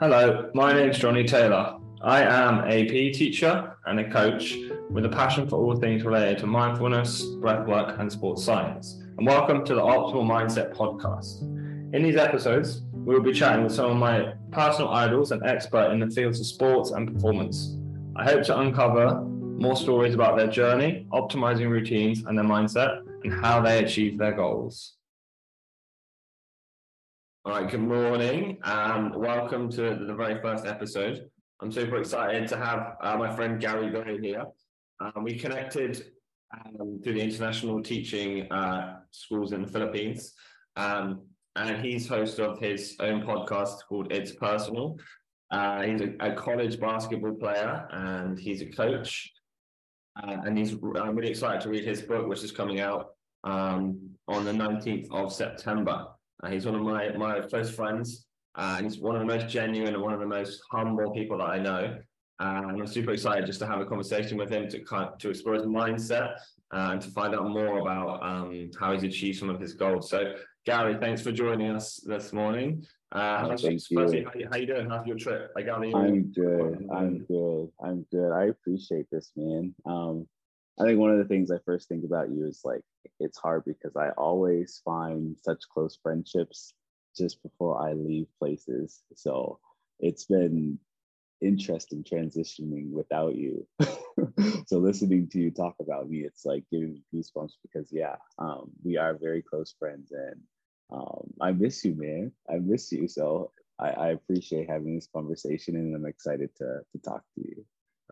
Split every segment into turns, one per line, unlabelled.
Hello, my name is Johnny Taylor. I am a PE teacher and a coach with a passion for all things related to mindfulness, breathwork, and sports science. And welcome to the Optimal Mindset podcast. In these episodes, we will be chatting with some of my personal idols and expert in the fields of sports and performance. I hope to uncover more stories about their journey, optimizing routines and their mindset, and how they achieve their goals. All right, good morning and welcome to the very first episode. I'm super excited to have uh, my friend Gary Gray here. Um, we connected um, through the international teaching uh, schools in the Philippines, um, and he's host of his own podcast called It's Personal. Uh, he's a, a, college basketball player and he's a coach. Uh, and he's I'm really excited to read his book, which is coming out um, on the 19th of September. Uh, he's one of my, my close friends, uh, and he's one of the most genuine and one of the most humble people that I know. Uh, and I'm super excited just to have a conversation with him to kind of, to explore his mindset uh, and to find out more about um, how he's achieved some of his goals. So, Gary, thanks for joining us this morning.
Uh, oh, thank you. How,
you. how you doing? How's your trip?
I got I'm good. I'm good. I'm good. I appreciate this, man. Um, I think one of the things I first think about you is like it's hard because I always find such close friendships just before I leave places. So it's been interesting transitioning without you. so listening to you talk about me, it's like giving me goosebumps because yeah, um, we are very close friends and um, I miss you, man. I miss you. So I, I appreciate having this conversation and I'm excited to to talk to you.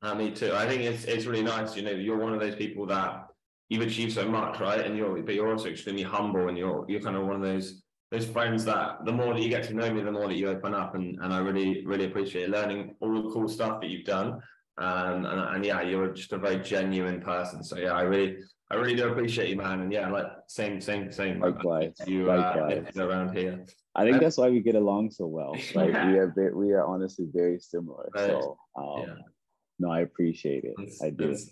Uh, me too. I think it's it's really nice. You know, you're one of those people that you've achieved so much, right? And you're but you're also extremely humble, and you're you're kind of one of those those friends that the more that you get to know me, the more that you open up, and and I really really appreciate learning all the cool stuff that you've done. Um, and and yeah, you're just a very genuine person. So yeah, I really I really do appreciate you, man. And yeah, like same same same.
Likewise.
You uh, around here.
I think um, that's why we get along so well. Like we are we are honestly very similar. Right. So um, yeah no, I appreciate it. That's, I do.
That's,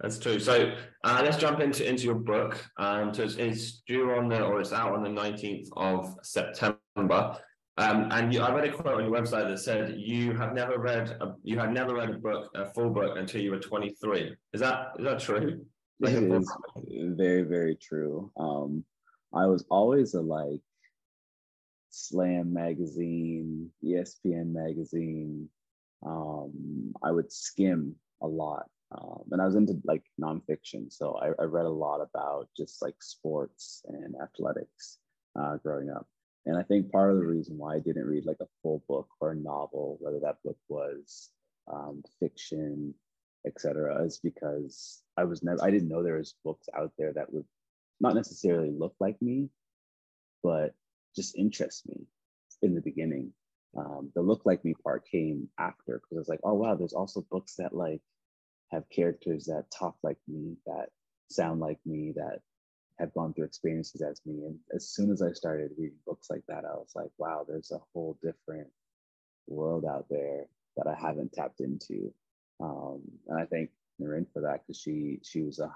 that's true. So uh, let's jump into into your book. Um, so it's, it's, due on the or it's out on the nineteenth of September. Um, and you, I read a quote on your website that said you have never read a, you had never read a book a full book until you were twenty three. Is that is that true?
Like it is very very true. Um, I was always a like Slam magazine, ESPN magazine, um, I would skim a lot. Um, and I was into like nonfiction. So I, I, read a lot about just like sports and athletics uh, growing up. And I think part of the reason why I didn't read like a full book or a novel, whether that book was um, fiction, etc., is because I was never, I didn't know there was books out there that would not necessarily look like me, but just interest me in the beginning um, the look like me part came after because it's like, oh wow, there's also books that like have characters that talk like me, that sound like me, that have gone through experiences as me. And as soon as I started reading books like that, I was like, wow, there's a whole different world out there that I haven't tapped into. Um, and I thank Noreen for that because she she was a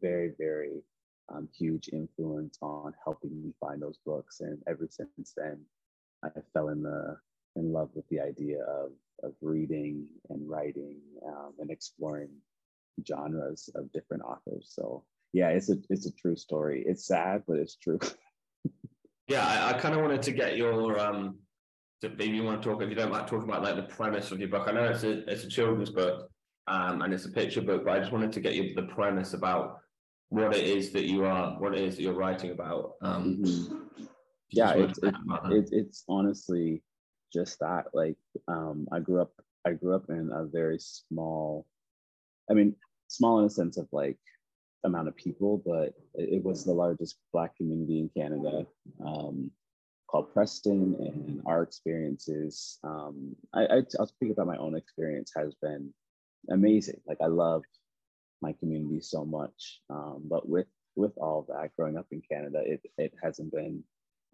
very very um, huge influence on helping me find those books. And ever since then, I fell in the in love with the idea of of reading and writing um, and exploring genres of different authors. So yeah, it's a it's a true story. It's sad, but it's true.
yeah, I, I kind of wanted to get your um, to, maybe you want to talk if you don't like talking about like the premise of your book. I know it's a it's a children's book um, and it's a picture book, but I just wanted to get you the premise about what it is that you are, what it is that you're writing about. Um,
mm-hmm. Yeah, it's it, it, it's honestly just that. Like um, I grew up, I grew up in a very small, I mean, small in a sense of like amount of people, but it, was the largest Black community in Canada. Um, called Preston, and our experiences. Um, I, I, will speak about my own experience. Has been amazing. Like I love my community so much, um, but with with all that, growing up in Canada, it it hasn't been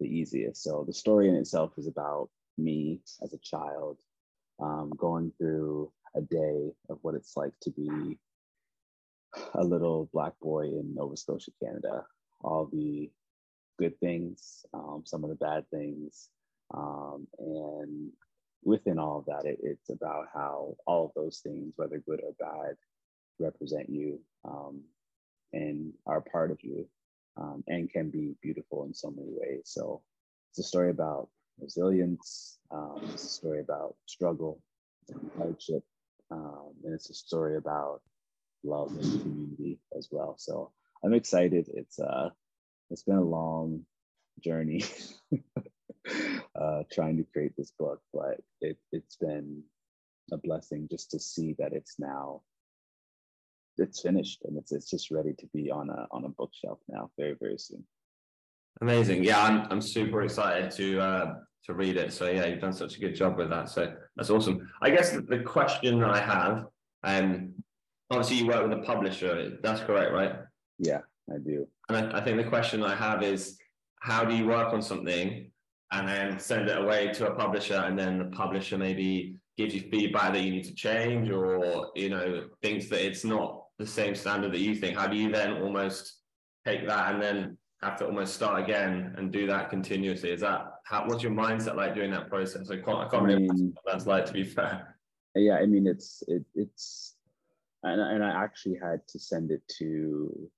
the easiest. So the story in itself is about me as a child um, going through a day of what it's like to be a little black boy in Nova Scotia, Canada. All the good things, um, some of the bad things, um, and within all of that, it, it's about how all of those things, whether good or bad, represent you um, and are part of you um, and can be beautiful in so many ways. So it's a story about resilience, um, it's a story about struggle, hardship, um, and it's a story about love and community as well. So I'm excited. It's uh, it's been a long journey uh, trying to create this book, but it, it's been a blessing just to see that it's now it's finished and it's it's just ready to be on a on a bookshelf now very very soon.
Amazing. Yeah, I'm I'm super excited to uh to read it. So yeah, you've done such a good job with that. So that's awesome. I guess the, question that I have, um obviously you work with a publisher, that's correct, right?
Yeah, I do.
And I, I think the question I have is how do you work on something and then send it away to a publisher and then the publisher maybe gives you feedback that you need to change or you know thinks that it's not the same standard that you think. How do you then almost take that and then have to almost start again and do that continuously? Is that how what's your mindset like during that process? I can't i can't I really mean, what that's like to be fair.
Yeah i mean it's it, it's and, and i actually had to send it to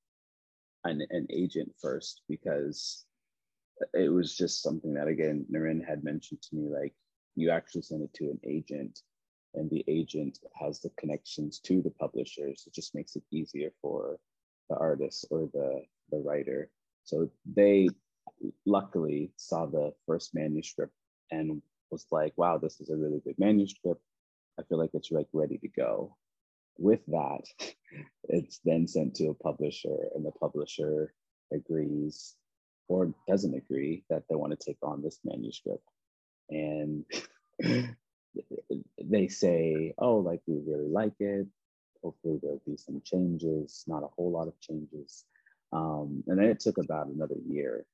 an, an agent first because it was just something that again Naren had mentioned to me like you actually send it to an agent and the agent has the connections to the publishers it just makes it easier for the artist or the the writer. So they luckily saw the first manuscript and was like wow this is a really good manuscript. I feel like it's like ready to go. With that it's then sent to a publisher and the publisher agrees or doesn't agree that they want to take on this manuscript. And they say, oh, like we really like it. Hopefully there'll be some changes, not a whole lot of changes. Um, and then it took about another year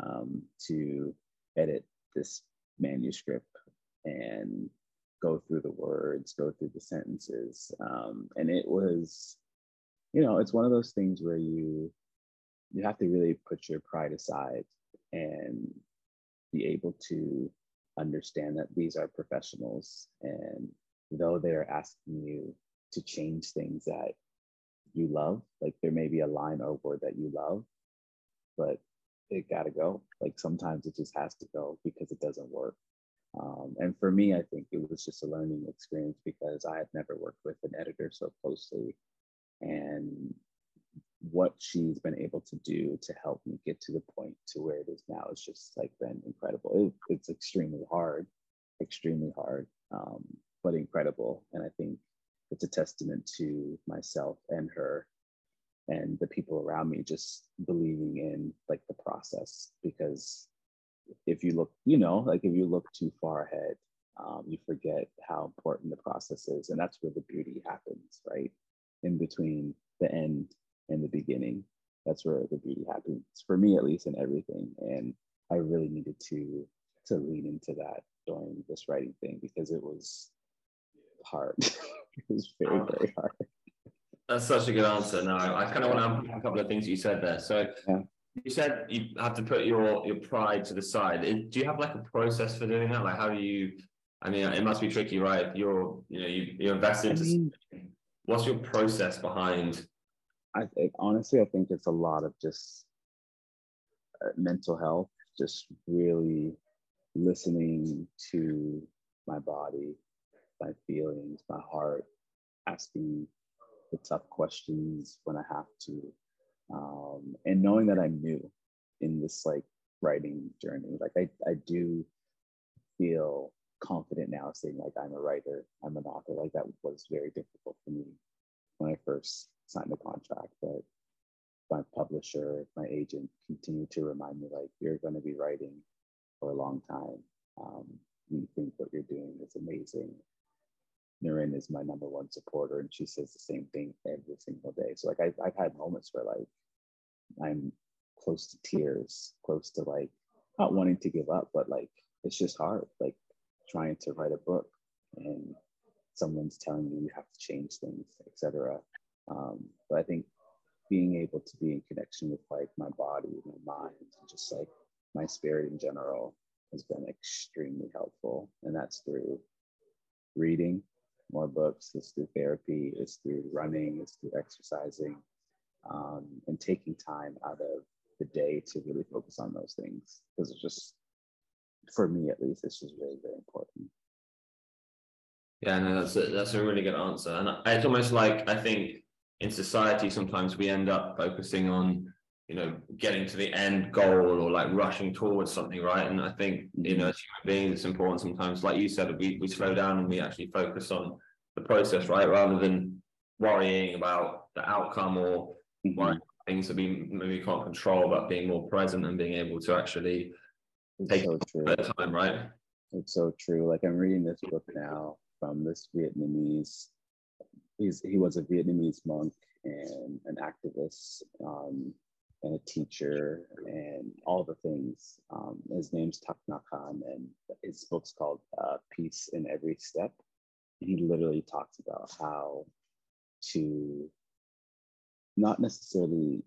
um, to edit this manuscript and go through the words, go through the sentences. Um, and it was, you know, it's one of those things where you you have to really put your pride aside and be able to understand that these are professionals and though they're asking you to change things that you love like there may be a line or word that you love but it got to go. Like sometimes it just has to go because it doesn't work. Um, and for me i think it was just a learning experience because i had never worked with an editor so closely and what she's been able to do to help me get to the point to where it is now has just like been incredible. It, it's extremely hard, extremely hard, um, but incredible. And I think it's a testament to myself and her and the people around me just believing in like the process because if you look you know like if you look too far ahead um, you forget how important the process is and that's where the beauty happens right in between the end in the beginning. That's where the beauty happens for me, at least, in everything. And I really needed to to lean into that during this writing thing because it was hard. it was very very hard.
That's such a good answer. No, I kind of want to unpack a couple of things you said there. So yeah. you said you have to put your your pride to the side. Do you have like a process for doing that? Like how do you? I mean, it must be tricky, right? You're you know you you invest into. I mean, what's your process behind
I honestly, I think it's a lot of just uh, mental health, just really listening to my body, my feelings, my heart, asking the tough questions when I have to, um, and knowing that I'm new in this like writing journey. Like I, I do feel confident now saying like I'm a writer, I'm an author. Like that was very difficult for me when I first signed the contract, but my publisher, my agent continued to remind me like you're going to be writing for a long time. Um, we think what you're doing is amazing. Naren is my number one supporter, and she says the same thing every single day. So like I, I've had moments where like I'm close to tears, close to like not wanting to give up, but like it's just hard, like trying to write a book and someone's telling you you have to change things, etc. Um, but I think being able to be in connection with like my body, my mind, and just like my spirit in general has been extremely helpful. And that's through reading more books, it's through therapy, it's through running, it's through exercising, um, and taking time out of the day to really focus on those things. Because it's just, for me at least, it's just very, very important.
Yeah, no, that's a, that's a really good answer. And it's almost like I think in society sometimes we end up focusing on you know getting to the end goal or like rushing towards something right? And i think you know as human beings it's important sometimes like you said we, we slow down and we actually focus on the process right? Rather than worrying about the outcome or mm-hmm. things that we maybe can't control but being more present and being able to actually it's take so time right?
It's so true. Like i'm reading this book now from this vietnamese he's he was a vietnamese monk and an activist um, and a teacher and all the things. Um, his name's Thich Nhat Hanh, and his book's called uh, Peace in Every Step. He literally talks about how to not necessarily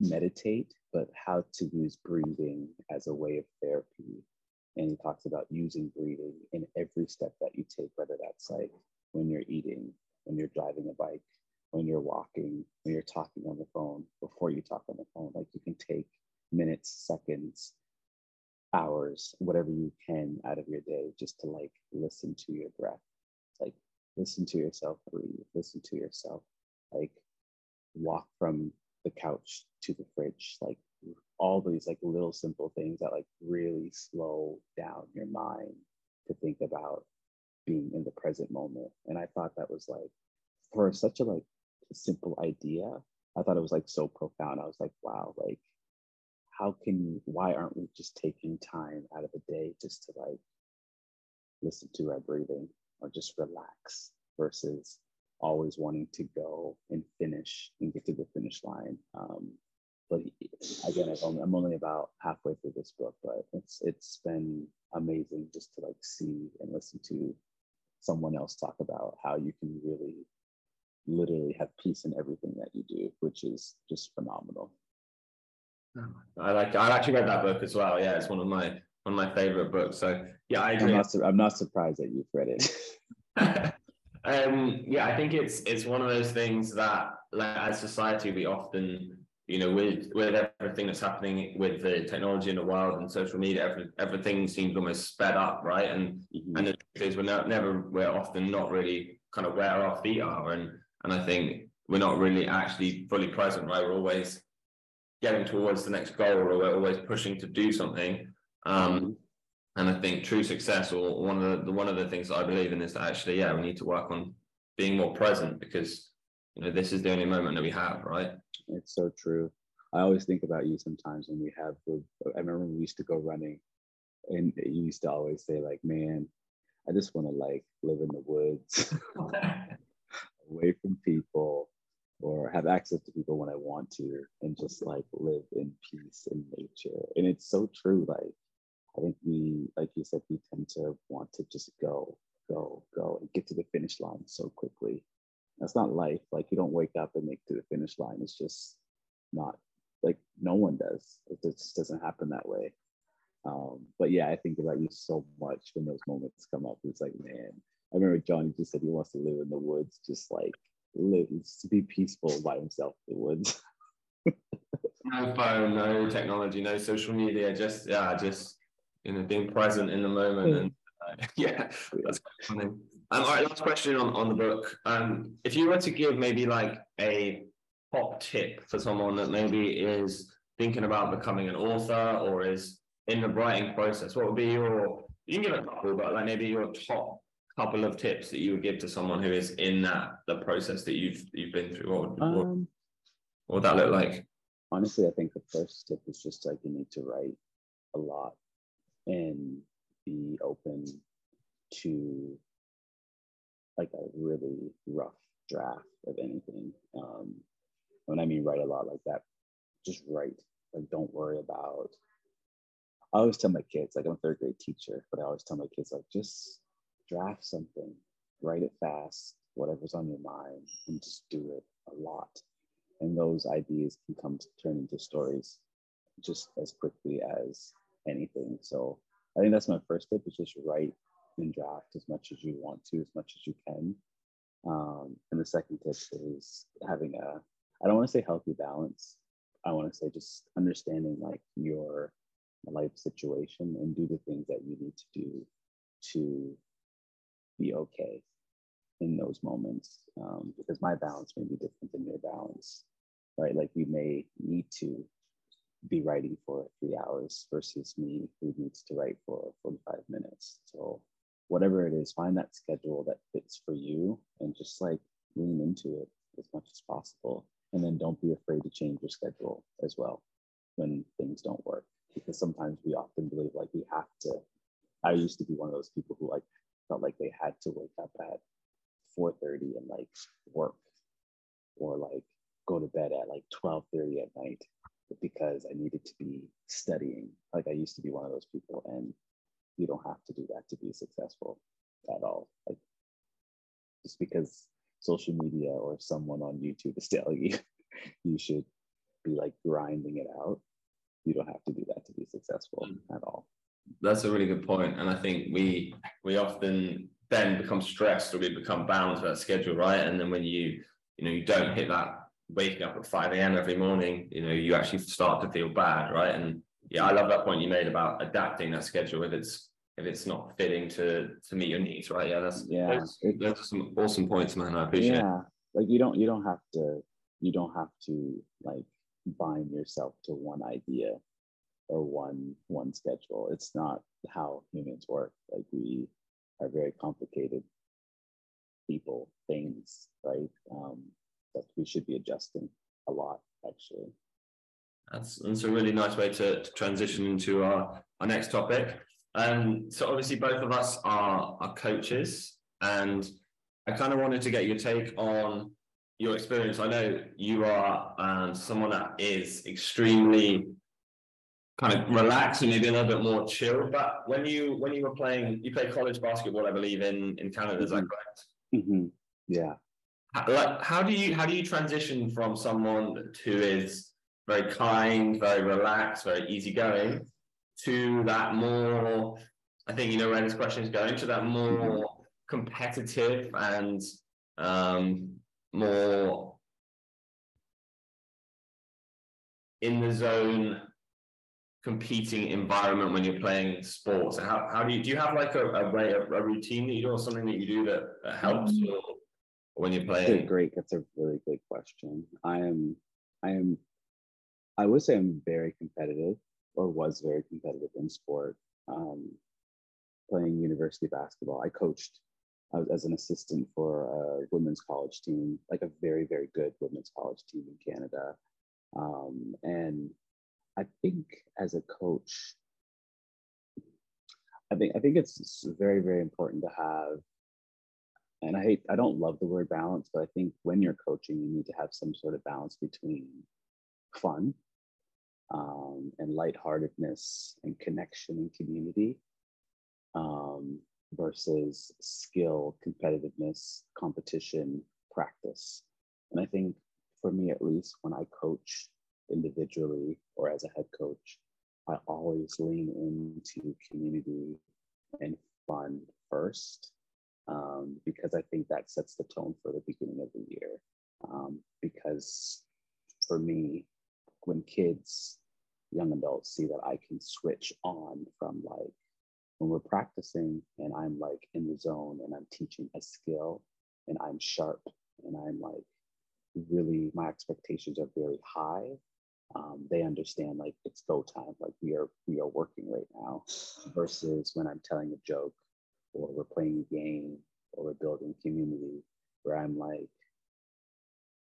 meditate, but how to use breathing as a way of therapy. And he talks about using breathing in every step that you take, whether that's like when you're eating, when you're driving a bike, when you're walking, when you're talking on the phone, before you talk on the phone. Like you can take minutes, seconds, hours, whatever you can out of your day just to like listen to your breath. Like listen to yourself breathe, listen to yourself, like walk from the couch to the fridge, like all these like little simple things that like really slow down your mind to think about being in the present moment. And I thought that was like for such a like simple idea, I thought it was like so profound. I was like, wow, like how can why aren't we just taking time out of the day just to like listen to our breathing or just relax versus always wanting to go and finish and get to the finish line. Um, but again, I'm only about halfway through this book, but it's it's been amazing just to like see and listen to someone else talk about how you can really literally have peace in everything that you do, which is just phenomenal.
I like. I actually read that book as well. Yeah, it's one of my one of my favorite books. So yeah, I agree.
I'm not, I'm not surprised that you've read it.
um, yeah, I think it's it's one of those things that, like, as society, we often, you know, with with everything that's happening with the technology in the world and social media, every, everything seems almost sped up, right? And mm-hmm. and the truth is, we're not, never, we're often not really kind of where our feet are, and and I think we're not really actually fully present, right? We're always getting towards the next goal or we're always pushing to do something. Um, and I think true success or one of the one of the things that I believe in is that actually, yeah, we need to work on being more present because you know this is the only moment that we have, right?
It's so true. I always think about you sometimes when we have I remember we used to go running and you used to always say, like, man, I just want to like live in the woods. away from people or have access to people when I want to and just like live in peace in nature. And it's so true. Like, I think we, like you said, we tend to want to just go, go, go and get to the finish line so quickly. That's not life. Like, you don't wake up and make to the finish line. It's just not like no one does. It just doesn't happen that way. Um, but yeah, I think about you so much when those moments come up. It's like, man, I remember Johnny just said he wants to live in the woods, just like live, to be peaceful by himself in the woods.
no phone, no technology, no social media, just yeah, just you know, being present in the moment. And yeah, that's funny. Um, all right, last question on, on the book. Um, if you were to give maybe like a top tip for someone that maybe is thinking about becoming an author or is in the writing process, what would be your you can give a couple, but like maybe your top couple of tips that you would give to someone who is in that the process that you've you've been through? What would, um, what would that look like?
Honestly, I think the first tip is just like you need to write a lot and be open to like a really rough draft of anything. Um, when I mean write a lot like that, just write. Like don't worry about. I always tell my kids, like I'm a third grade teacher, but I always tell my kids like just draft something, write it fast, whatever's on your mind, and just do it a lot. And those ideas can come to turn into stories just as quickly as anything. So I think that's my first tip is just write and draft as much as you want to, as much as you can. Um, and the second tip is having a, I don't want to say healthy balance. I want to say just understanding like your life situation and do the things that you need to do to be okay in those moments. Um, because my balance may be different than your balance, right? Like you may need to be writing for three hours versus me who needs to write for 45 minutes. So whatever it is, find that schedule that fits for you and just like lean into it as much as possible. And then don't be afraid to change your schedule as well when things don't work. Because sometimes we often believe like we have to. I used to be one of those people who like felt like they had to wake up at 4:30 and like work or like go to bed at like 12:30 at night because I needed to be studying. Like I used to be one of those people, and you don't have to do that to be successful at all. Like just because social media or someone on YouTube is telling you you should be like grinding it out, you don't have to do that to be successful at all.
That's a really good point, and I think we we often then become stressed or we become bound to that schedule, right? And then when you you know you don't hit that waking up at 5 a.m. every morning, you know, you actually start to feel bad, right? And yeah, I love that point you made about adapting that schedule if it's if it's not fitting to to meet your needs, right? Yeah, that's yeah, those, those are some awesome points, man. I appreciate. Yeah,
it. like you don't you don't have to you don't have to like bind yourself to one idea or one one schedule. It's not how humans work. Like we are very complicated people, things, right? Um, that we should be adjusting a lot, actually.
That's, that's a really nice way to, to transition into our, our next topic. Um, so obviously both of us are, are coaches and I kind of wanted to get your take on your experience. I know you are um, someone that is extremely kind of relaxed and maybe a little bit more chill. But when you when you were playing, you play college basketball, I believe, in in Canada. Is that mm-hmm. correct?
Mm-hmm. Yeah
like how do you how do you transition from someone who is very kind, very relaxed, very easygoing to that more I think you know where this question is going to that more competitive and um, more in the zone competing environment when you're playing sports how, how do you do you have like a, a way a, a routine that you do or something that you do that, that helps mm-hmm. or when you play?
That's great. That's a really good question. I am, I am, I would say I'm very competitive, or was very competitive in sport. Um, playing university basketball, I coached I was as an assistant for a women's college team, like a very very good women's college team in Canada. Um, and I think as a coach, I think I think it's very very important to have and I hate I don't love the word balance, but I think when you're coaching, you need to have some sort of balance between fun um, and lightheartedness and connection and community um, versus skill, competitiveness, competition, practice. And I think for me, at least, when I coach individually or as a head coach, I always lean into community and fun first um, because I think that sets the tone for the beginning of the year. Um, because for me, when kids, young adults see that I can switch on from like when we're practicing and I'm like in the zone and I'm teaching a skill and I'm sharp and I'm like really, my expectations are very high. Um, they understand like it's go time, like we are we are working right now, versus when I'm telling a joke or we're playing a game or we're building community where I'm like,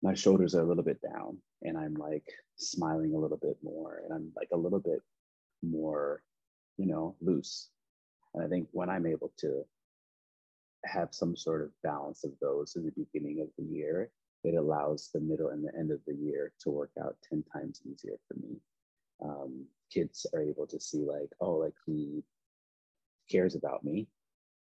my shoulders are a little bit down and I'm like smiling a little bit more and I'm like a little bit more, you know, loose. And I think when I'm able to have some sort of balance of those in the beginning of the year, it allows the middle and the end of the year to work out 10 times easier for me. Um, kids are able to see, like, oh, like he cares about me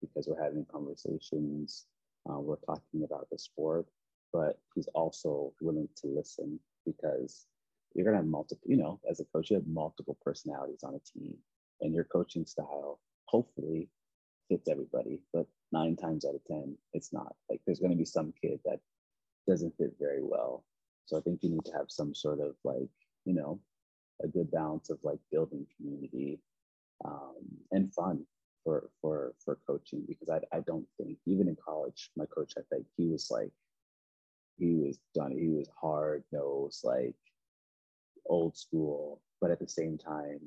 because we're having conversations, uh, we're talking about the sport, but he's also willing to listen because you're gonna have multiple, you know, as a coach, you have multiple personalities on a team, and your coaching style hopefully fits everybody, but nine times out of 10, it's not. Like there's going to be some kid that doesn't fit very well. So I think you need to have some sort of like, you know, a good balance of like building community um, and fun for for for coaching because I, I don't think even in college my coach I think he was like he was done he was hard nosed like old school but at the same time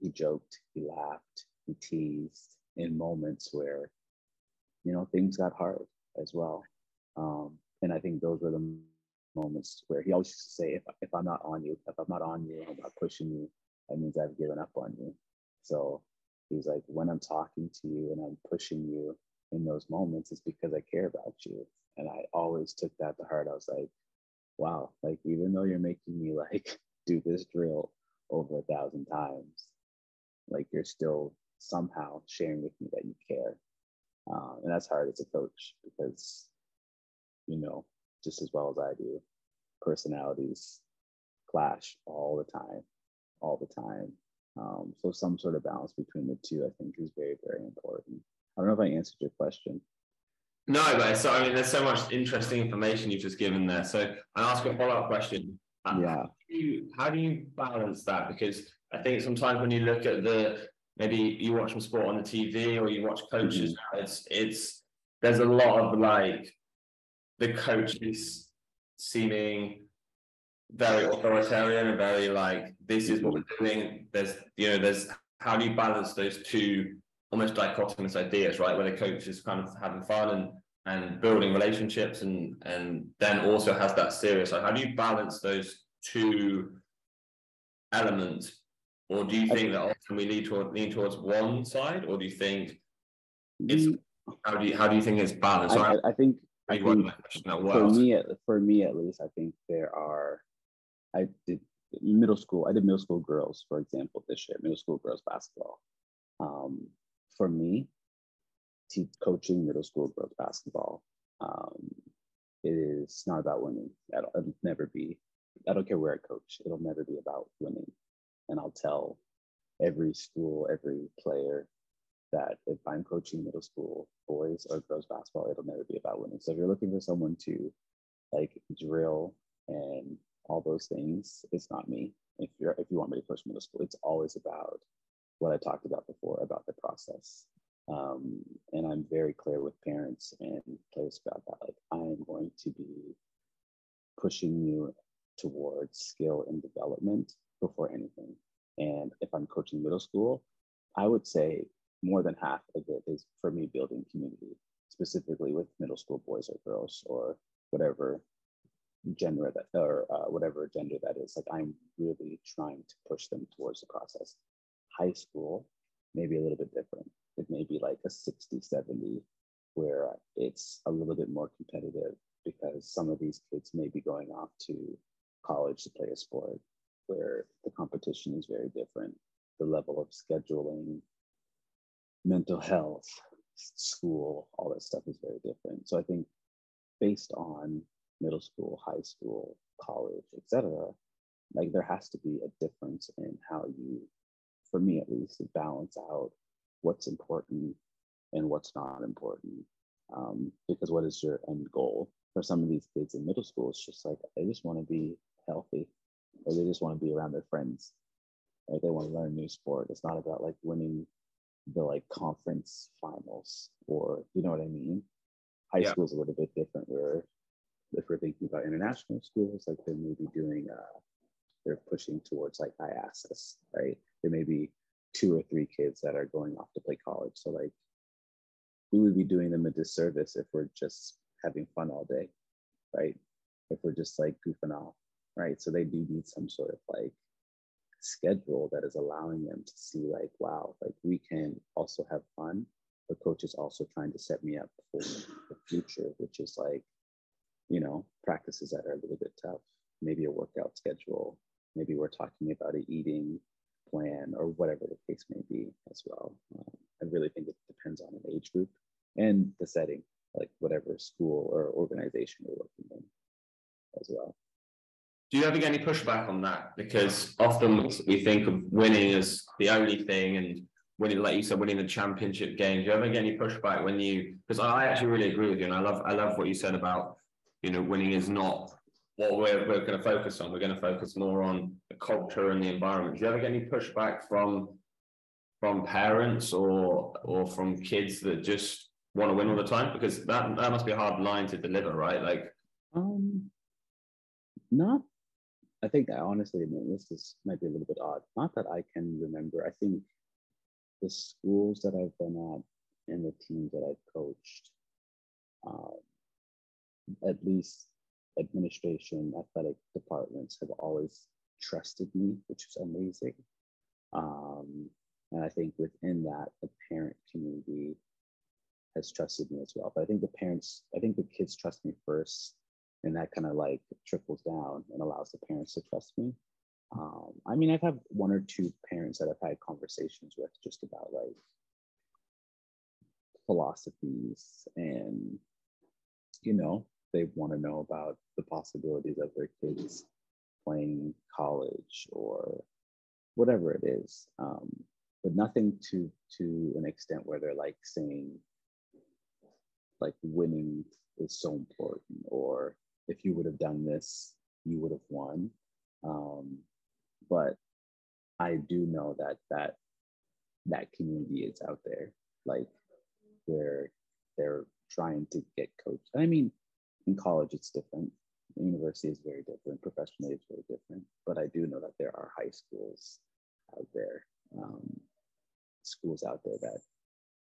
he joked he laughed he teased in moments where you know things got hard as well. Um, and I think those were the moments where he always used to say if, if I'm not on you if I'm not on you I'm not pushing you that means I've given up on you. So he's like, when I'm talking to you and I'm pushing you in those moments, it's because I care about you. And I always took that to heart. I was like, wow, like even though you're making me like do this drill over a thousand times, like you're still somehow sharing with me that you care. Um, and that's hard as a coach because, you know, just as well as I do, personalities clash all the time, all the time. Um, so some sort of balance between the two, I think, is very, very important. I don't know if I answered your question.
No, but so I mean, there's so much interesting information you've just given there. So I ask a follow-up question.
Uh, yeah.
How do, you, how do you balance that? Because I think sometimes when you look at the maybe you watch some sport on the TV or you watch coaches, mm-hmm. it's it's there's a lot of like the coaches seeming very authoritarian and very like this is what we're doing. There's you know there's how do you balance those two almost dichotomous ideas, right? Where the coach is kind of having fun and and building relationships and and then also has that serious like how do you balance those two elements or do you think that often we lead toward lean towards one side or do you think it's mm. how do you how do you think it's balanced
I, I, I think, I think for me for me at least I think there are I did middle school. I did middle school girls, for example, this year, middle school girls basketball. Um, for me, te- coaching middle school girls basketball, um, it is not about winning. It'll, it'll never be. I don't care where I coach. It'll never be about winning. And I'll tell every school, every player that if I'm coaching middle school boys or girls basketball, it'll never be about winning. So if you're looking for someone to like drill and all those things, it's not me. If you're if you want me to coach middle school, it's always about what I talked about before about the process. Um, and I'm very clear with parents and players about that. Like I am going to be pushing you towards skill and development before anything. And if I'm coaching middle school, I would say more than half of it is for me building community, specifically with middle school boys or girls or whatever gender that or uh, whatever gender that is like i'm really trying to push them towards the process. High school maybe a little bit different. It may be like a 60 70 where it's a little bit more competitive because some of these kids may be going off to college to play a sport where the competition is very different. The level of scheduling mental health school all that stuff is very different. So i think based on middle school, high school, college, etc., like there has to be a difference in how you, for me at least, balance out what's important and what's not important. Um, because what is your end goal? For some of these kids in middle school, it's just like they just want to be healthy, or they just want to be around their friends. Right? They want to learn a new sport. It's not about like winning the like conference finals, or you know what I mean. High yeah. school is a little bit different, where if we're thinking about international schools, like they may be doing, uh, they're pushing towards like IASAS, right? There may be two or three kids that are going off to play college. So like we would be doing them a disservice if we're just having fun all day, right? If we're just like goofing off, right? So they do need some sort of like schedule that is allowing them to see like, wow, like we can also have fun. The coach is also trying to set me up for the future, which is like you know, practices that are a little bit tough, maybe a workout schedule, maybe we're talking about an eating plan or whatever the case may be as well. Um, I really think it depends on an age group and the setting, like whatever school or organization you're working in as well.
Do you ever get any pushback on that? Because often we think of winning as the only thing, and winning, like you said, winning the championship game? Do you ever get any pushback when you? Because I actually really agree with you, and I love I love what you said about you know winning is not what we're we're going to focus on. We're going to focus more on the culture and the environment. Do you ever get any pushback from from parents or or from kids that just want to win all the time? Because that that must be a hard line to deliver, right? Like,
um, not. I think I honestly, this is might be a little bit odd. Not that I can remember. I think the schools that I've been at and the teams that I've coached, um, at least administration, athletic departments have always trusted me, which is amazing. Um, and I think within that, the parent community has trusted me as well. But I think the parents, I think the kids trust me first, and that kind of like trickles down and allows the parents to trust me. Um, I mean, I've had one or two parents that I've had conversations with just about like philosophies and, you know, they want to know about the possibilities of their kids playing college or whatever it is. Um, but nothing to to an extent where they're like saying like winning is so important or if you would have done this you would have won um, but i do know that that that community is out there like where they're trying to get coached i mean in college it's different university is very different professionally it's very different but i do know that there are high schools out there um, schools out there that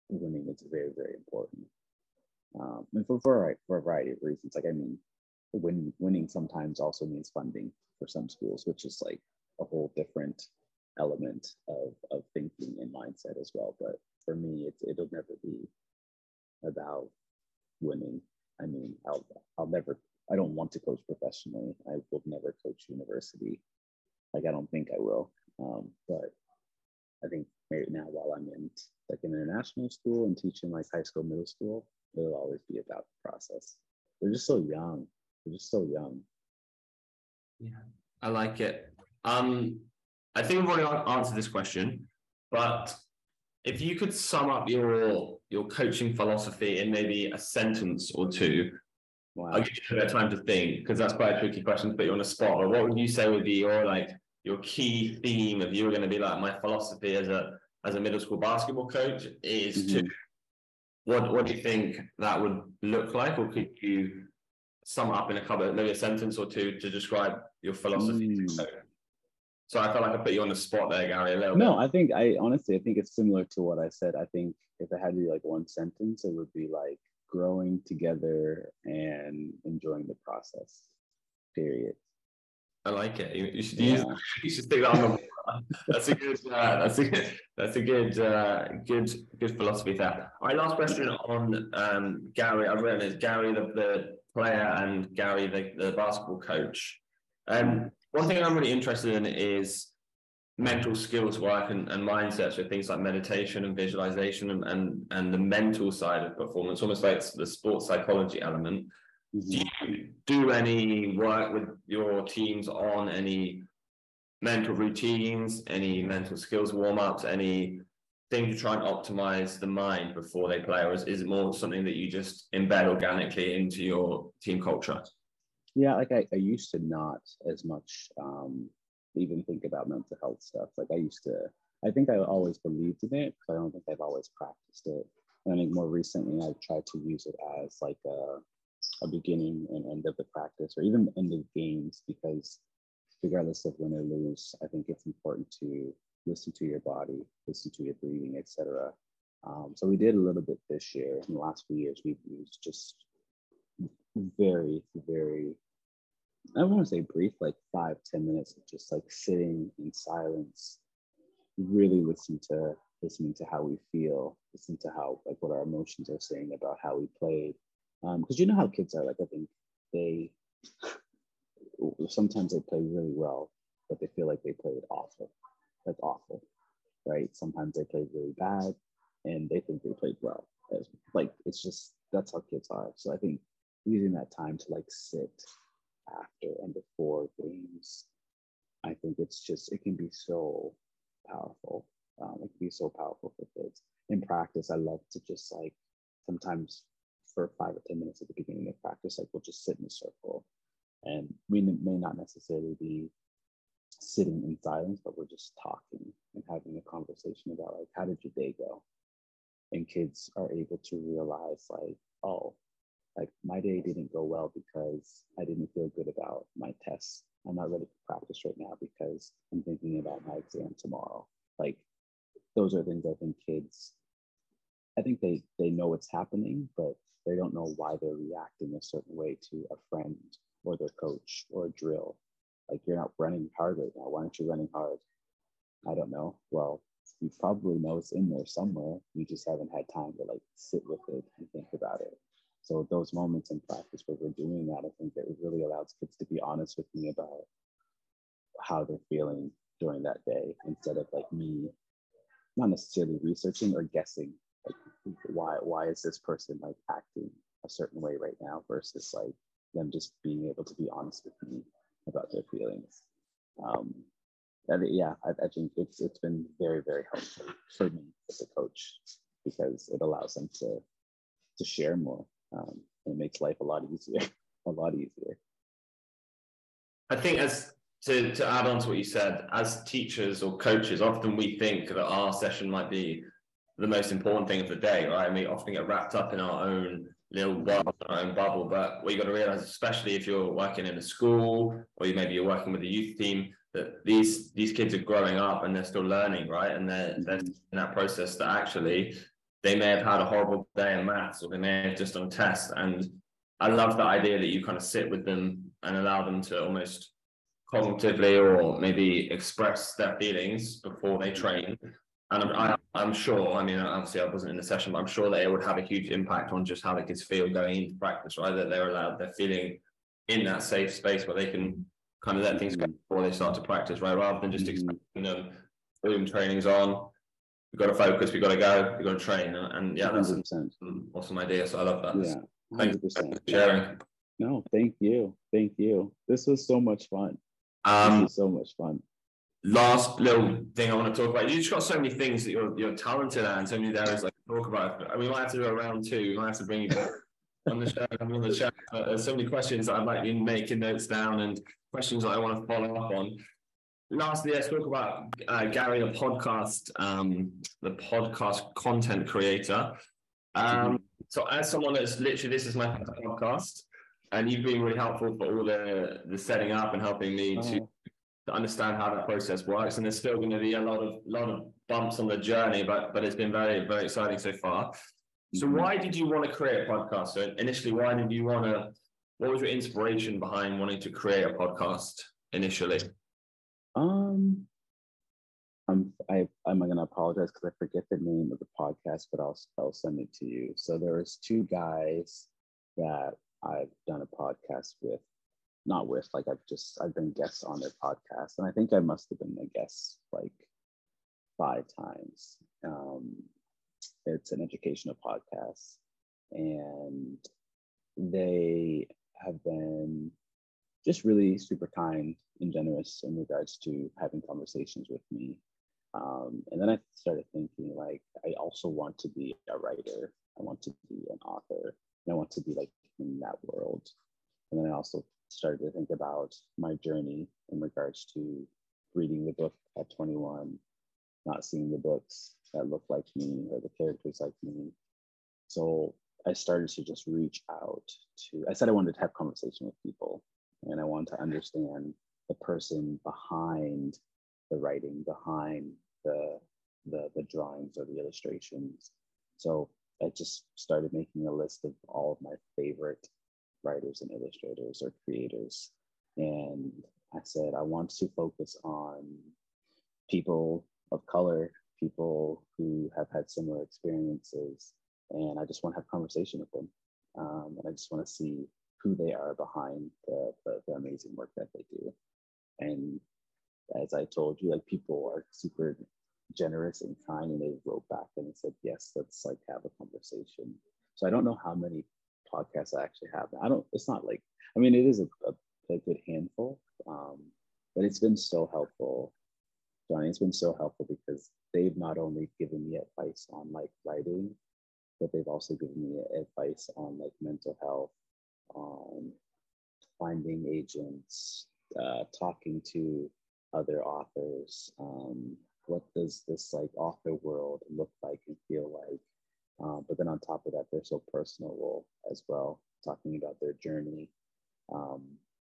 winning is very, very important. Um, and for, for, for a variety of reasons. Like, I mean, win, winning sometimes also means funding for some schools, which is like a whole different element of, of thinking and mindset as well. But for me, it's, it'll never be about winning. I mean, I'll, I'll never, I don't want to coach professionally. I will never coach university. Like, I don't think I will. Um, but I think right now while I'm in like an international school and teaching like high school, middle school, it'll always be about the process. They're just so young. They're just so young.
Yeah, I like it. Um, I think we've already answered this question, but if you could sum up your your coaching philosophy in maybe a sentence or two, wow. I'll give you a bit of time to think because that's quite a tricky question to put you on the spot. But what would you say would be your like your key theme if you were going to be like my philosophy as a as a middle school basketball coach is mm-hmm. to what what do you think that would look like or could you sum up in a couple maybe a sentence or two to describe your philosophy mm. So i felt like i put you on the spot there gary a little
no bit. i think i honestly i think it's similar to what i said i think if it had to be like one sentence it would be like growing together and enjoying the process period
I like it. You, you should yeah. use, you should stick that on the that's a good uh, that's a good that's a good uh, good good philosophy there. All right, last question on um, Gary. I've written is Gary the, the player and Gary the, the basketball coach. Um, one thing I'm really interested in is mental skills work and, and mindset, so things like meditation and visualization and, and, and the mental side of performance, almost like the sports psychology element. Mm-hmm. Do you do any work with your teams on any mental routines, any mental skills warm ups, any things to try and optimize the mind before they play, or is, is it more something that you just embed organically into your team culture?
Yeah, like I, I used to not as much um, even think about mental health stuff. Like I used to, I think I always believed in it, but I don't think I've always practiced it. And I think more recently I've tried to use it as like a a beginning and end of the practice or even end of games because regardless of win or lose, I think it's important to listen to your body, listen to your breathing, etc. Um, so we did a little bit this year. In the last few years, we've used just very, very, I want to say brief, like five, ten minutes of just like sitting in silence, really listen to listening to how we feel, listen to how like what our emotions are saying about how we played, Um, because you know how kids are. Like I think they sometimes they play really well, but they feel like they played awful, like awful, right? Sometimes they play really bad, and they think they played well. Like it's just that's how kids are. So I think using that time to like sit after and before games, I think it's just it can be so powerful. Um, it can be so powerful for kids. In practice, I love to just like sometimes for five or 10 minutes at the beginning of practice, like we'll just sit in a circle and we may not necessarily be sitting in silence, but we're just talking and having a conversation about like, how did your day go? And kids are able to realize like, oh, like my day didn't go well because I didn't feel good about my tests. I'm not ready for practice right now because I'm thinking about my exam tomorrow. Like those are things I think kids, I think they they know what's happening, but they don't know why they're reacting a certain way to a friend or their coach or a drill. Like you're not running hard right now. Why aren't you running hard? I don't know. Well, you probably know it's in there somewhere. You just haven't had time to like sit with it and think about it. So those moments in practice where we're doing that, I think that it really allows kids to be honest with me about how they're feeling during that day instead of like me not necessarily researching or guessing like why why is this person like acting a certain way right now versus like them just being able to be honest with me about their feelings. Um, and yeah, I, I think it's it's been very very helpful for me as a coach because it allows them to to share more. Um, it makes life a lot easier, a lot easier.
I think as to, to add on to what you said, as teachers or coaches, often we think that our session might be the most important thing of the day, right? And we often get wrapped up in our own little world, our own bubble. But what you got to realize, especially if you're working in a school or you maybe you're working with a youth team, that these these kids are growing up and they're still learning, right? And they're, they're in that process that actually they may have had a horrible day in maths or they may have just done a test. And I love the idea that you kind of sit with them and allow them to almost cognitively or maybe express their feelings before they train. And I'm, I, I'm sure, I mean, obviously I wasn't in the session, but I'm sure that it would have a huge impact on just how the kids feel going into practice, right? That they're allowed, they're feeling in that safe space where they can kind of let things go before they start to practice, right? Rather than just mm-hmm. expecting them, boom, training's on, we've got to focus, we've got to go, we've got to train. And, and yeah, that's 100%. an awesome idea. So I love that.
Yeah.
100%. Thanks for sharing.
No, thank you. Thank you. This was so much fun. Um, so much fun.
Last little thing I want to talk about. You just got so many things that you're you're talented at, and so many areas like talk about. We might have to do a round two. We might have to bring you back on the show. I'm on the show. But there's so many questions that I'd like you making notes down and questions that I want to follow up on lastly, let's talk about uh, Gary, the podcast, um, the podcast content creator. Um, so, as someone that's literally this is my podcast, and you've been really helpful for all the the setting up and helping me oh. to, to understand how that process works. And there's still going to be a lot of lot of bumps on the journey, but but it's been very very exciting so far. So, mm-hmm. why did you want to create a podcast? So, initially, why did you want to? What was your inspiration behind wanting to create a podcast initially?
Um, I'm I I'm gonna apologize because I forget the name of the podcast, but I'll I'll send it to you. So there was two guys that I've done a podcast with, not with like I've just I've been guests on their podcast, and I think I must have been a guest like five times. Um, it's an educational podcast, and they have been just really super kind and generous in regards to having conversations with me. Um, and then I started thinking like I also want to be a writer. I want to be an author. And I want to be like in that world. And then I also started to think about my journey in regards to reading the book at 21, not seeing the books that look like me or the characters like me. So I started to just reach out to, I said I wanted to have conversation with people and I want to understand the person behind the writing, behind the the, the drawings or the illustrations. So I just started making a list of all of my favorite writers and illustrators or creators. And I said, I want to focus on people of color, people who have had similar experiences. And I just want to have conversation with them. Um, and I just want to see who they are behind the, the, the amazing work that they do. And as I told you, like people are super generous and kind, and they wrote back and said, "Yes, let's like have a conversation." So I don't know how many podcasts I actually have. I don't. It's not like I mean, it is a, a, a good handful, um, but it's been so helpful Jonny, it's been so helpful because they've not only given me advice on like writing, but they've also given me advice on like mental health, on finding agents, uh, talking to other authors. Um, what does this like author world look like and feel like? Uh, but then on top of that, they're so personal role as well, talking about their journey um,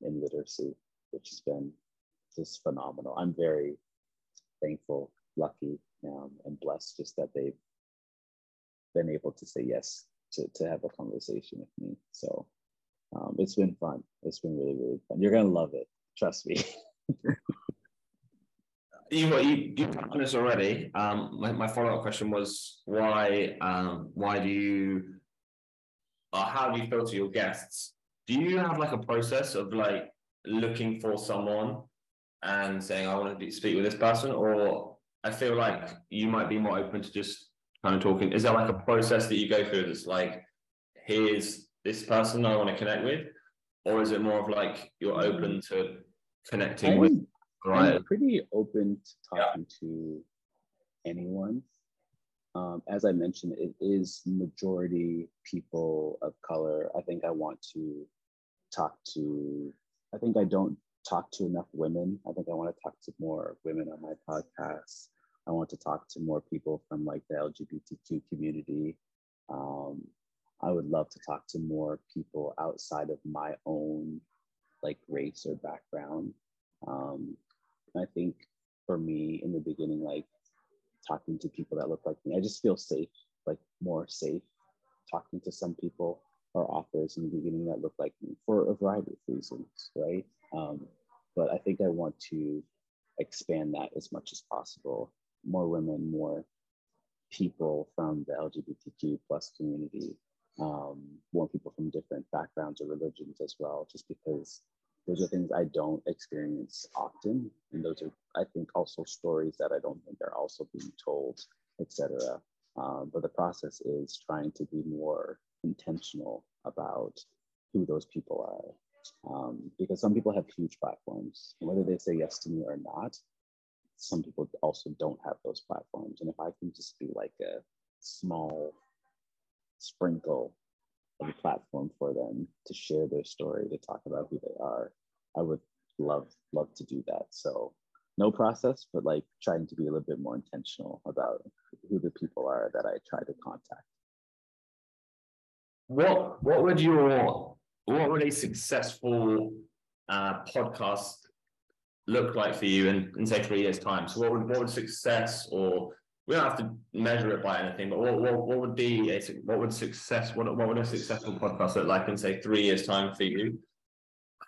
in literacy, which has been just phenomenal. I'm very thankful, lucky, um, and blessed just that they've been able to say yes to, to have a conversation with me. So um, it's been fun. It's been really, really fun. You're gonna love it. Trust me.
you you you touched this already. Um, my, my follow up question was why um why do you or how do you filter your guests? Do you have like a process of like looking for someone and saying I want to speak with this person, or I feel like you might be more open to just kind of talking. Is there like a process that you go through that's like here's this person I want to connect with, or is it more of like you're open to connecting
I'm,
with?
Right. I'm pretty open to talking yeah. to anyone. Um, as I mentioned, it is majority people of color. I think I want to talk to. I think I don't talk to enough women. I think I want to talk to more women on my podcast. I want to talk to more people from like the LGBTQ community. Um, I would love to talk to more people outside of my own like race or background. Um, I think for me in the beginning, like talking to people that look like me, I just feel safe, like more safe talking to some people or authors in the beginning that look like me for a variety of reasons, right? Um, but I think I want to expand that as much as possible. More women, more people from the LGBTQ plus community, um, more people from different backgrounds or religions as well, just because those are things I don't experience often. And those are, I think, also stories that I don't think are also being told, etc. Um, but the process is trying to be more intentional about who those people are um, because some people have huge platforms. Whether they say yes to me or not, some people also don't have those platforms. And if I can just be like a small sprinkle of a platform for them to share their story, to talk about who they are, I would love love to do that. So no process, but like trying to be a little bit more intentional about who the people are that I try to contact.
What what would your what would a successful uh, podcast look like for you in, in say three years time? So what would what would success or we don't have to measure it by anything, but what, what, what would be a what would success what, what would a successful podcast look like in say three years time for you?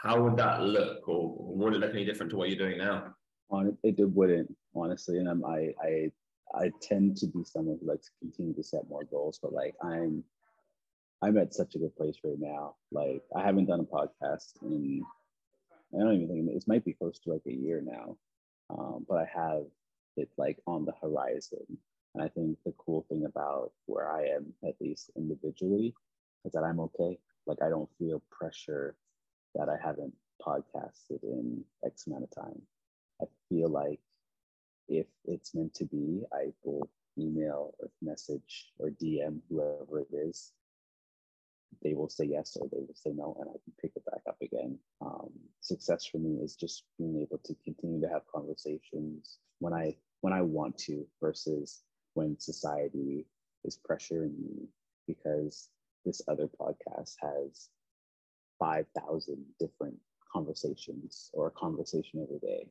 How would that look, or would it look any different to what you're doing now?
It, wouldn't honestly, and I I I tend to be someone who likes to continue to set more goals, but like I'm I'm at such a good place right now. Like I haven't done a podcast in I don't even think it might be close to like a year now, um, but I have it like on the horizon. And I think the cool thing about where I am, at least individually, is that I'm okay. Like I don't feel pressure that I haven't podcasted in X amount of time. I feel like if it's meant to be, I will email or message or DM whoever it is they will say yes or they will say no, and I can pick it back up again. Um, success for me is just being able to continue to have conversations when I when I want to versus when society is pressuring me because this other podcast has 5,000 different conversations or a conversation every day.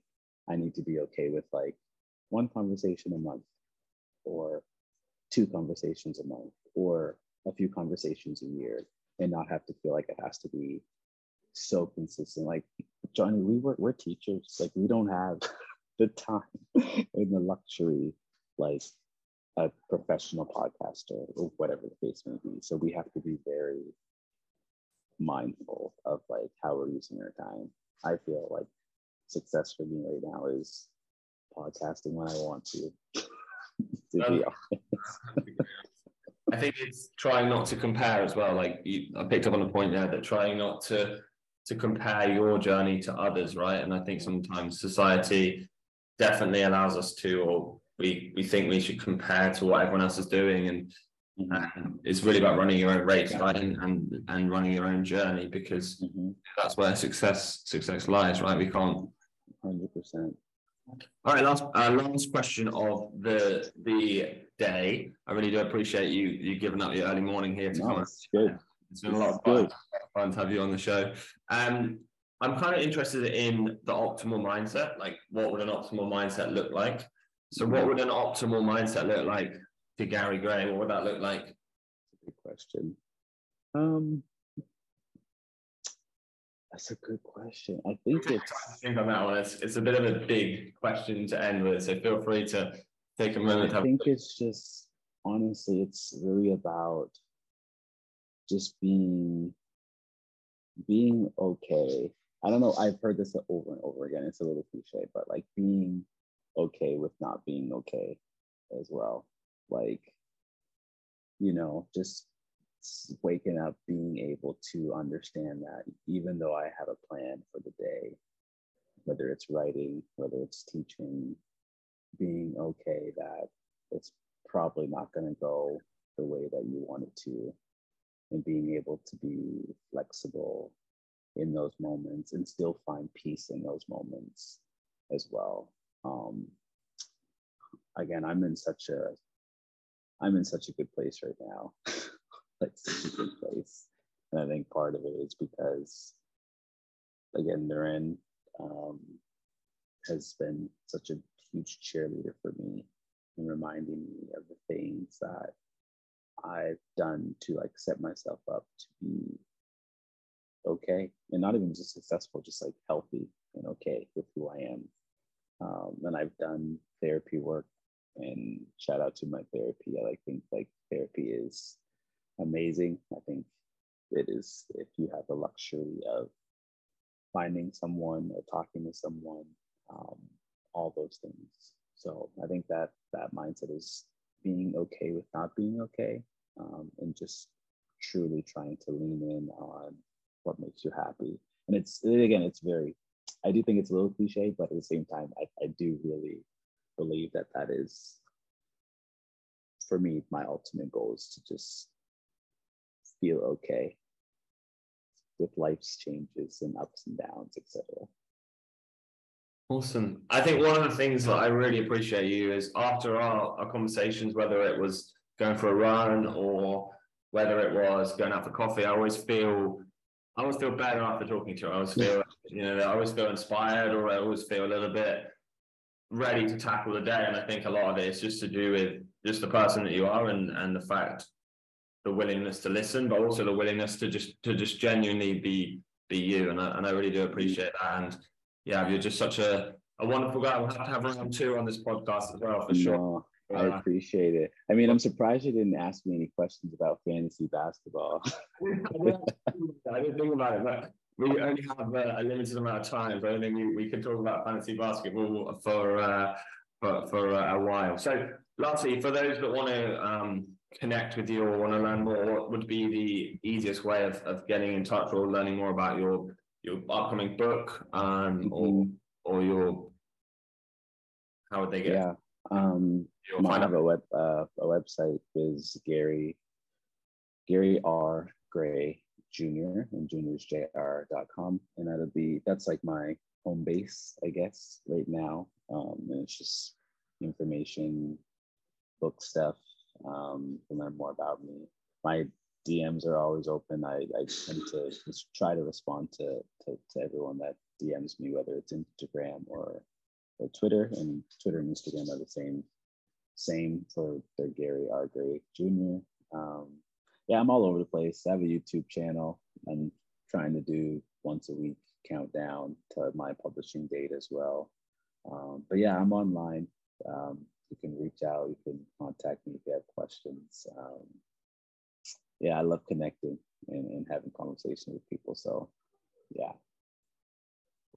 I need to be okay with like one conversation a month or two conversations a month or a few conversations a year and not have to feel like it has to be so consistent. Like Jonny, we were we're teachers. Like we don't have the time and the luxury like a professional podcaster or whatever the case may be. So we have to be very mindful of like how we're using our time. I feel like success for me right now is podcasting when I want to. to um, be honest.
I think it's trying not to compare as well. Like you, I picked up on the point there that trying not to to compare your journey to others, right? And I think sometimes society definitely allows us to, or we we think we should compare to what everyone else is doing, and,
Mhm.
and it's really about running your own race, right, and and, and running your own journey because
Mhm.
that's where success success lies, right? We can't.
100%.
All right, last uh, last question of the the day. I really do appreciate you you giving up your early morning here to
No,
come.
it's good.
It's been a lot of
Good.
fun, fun to have you on the show. Um, I'm kind of interested in the optimal mindset. Like, what would an optimal mindset look like? So, what would an optimal mindset look like to Gary Gray? What would that look like?
That's a good question. Um, that's a good question. I think it's
Think on that one. It's, it's a bit of a big question to end with. So, feel free to take a moment.
I
have-
think it's just honestly, it's really about just being being okay. I don't know. I've heard this over and over again. It's a little cliche, but like being okay with not being okay as well. Like, you know, just waking up, being able to understand that even though I have a plan for the day, whether it's writing, whether it's teaching, being okay that it's probably not going to go the way that you want it to and being able to be flexible in those moments and still find peace in those moments as well. Um again i'm in such a i'm in such a good place right now. Like such a good place. And i think part of it is because again Nurin um has been such a huge cheerleader for me and reminding me of the things that I've done to like set myself up to be okay and not even just successful, just like healthy and okay with who I am. Um, and I've done therapy work and shout out to my therapy. I like think like therapy is amazing. I think it is if you have the luxury of finding someone or talking to someone, um, all those things. So I think that that mindset is being okay with not being okay um, and just truly trying to lean in on makes you happy. And it's again, it's very, I do think it's a little cliche, but at the same time, I, I do really believe that that is, for me, my ultimate goal is to just feel okay with life's changes and ups and downs, etc.
Awesome. I think one of the things that I really appreciate you is after our, our conversations, whether it was going for a run or whether it was going out for coffee, I always feel I always feel better after talking to her. I always feel you know, I always feel inspired or I always feel a little bit ready to tackle the day. And I think a lot of it is just to do with just the person that you are and and the fact the willingness to listen, but also the willingness to just to just genuinely be be you. And I and I really do appreciate that. And yeah, you're just such a, a wonderful guy. We'll have to have round two on this podcast as well for sure.
I appreciate it. I mean, I'm surprised you didn't ask me any questions about fantasy basketball.
I didn't think about it, but we only have a, a limited amount of time. So I think we, we can talk about fantasy basketball for uh, for, for uh, a while. So, lastly, for those that want to um, connect with you or want to learn more, what would be the easiest way of, of getting in touch or learning more about your your upcoming book um, or or your how would they get
yeah. Um,
your
no, I
find
have a web uh, a website is Gary Gary R Gray Jr. and juniors jr.com. And that'll be that's like my home base, I guess, right now. Um, and it's just information, book stuff, um, to learn more about me. My DMs are always open. I, I tend to just try to respond to, to, to everyone that DMs me, whether it's Instagram or, or Twitter. And Twitter and Instagram are the same same for, for Gary R. Gray Jr. Um, yeah, I'm all over the place. I have a YouTube channel. I'm trying to do once a week countdown to my publishing date as well. Um, but yeah, I'm online. Um, you can reach out. You can contact me if you have questions. Um, yeah, I love connecting and, and having conversation with people. So yeah,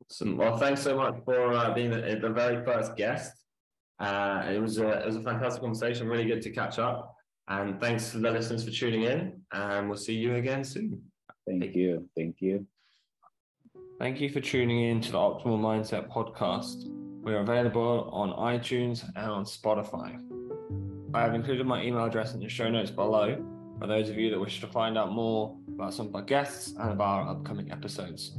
Awesome. Well, thanks so much for uh, being the, the very first guest. Uh, it was a it was a fantastic conversation. Really good to catch up. And thanks to the listeners for tuning in. And we'll see you again soon.
thank you. Thank you.
Thank you for tuning in to the Optimal Mindset podcast. We are available on iTunes and on Spotify. I have included my email address in the show notes below for those of you that wish to find out more about some of our guests and about our upcoming episodes.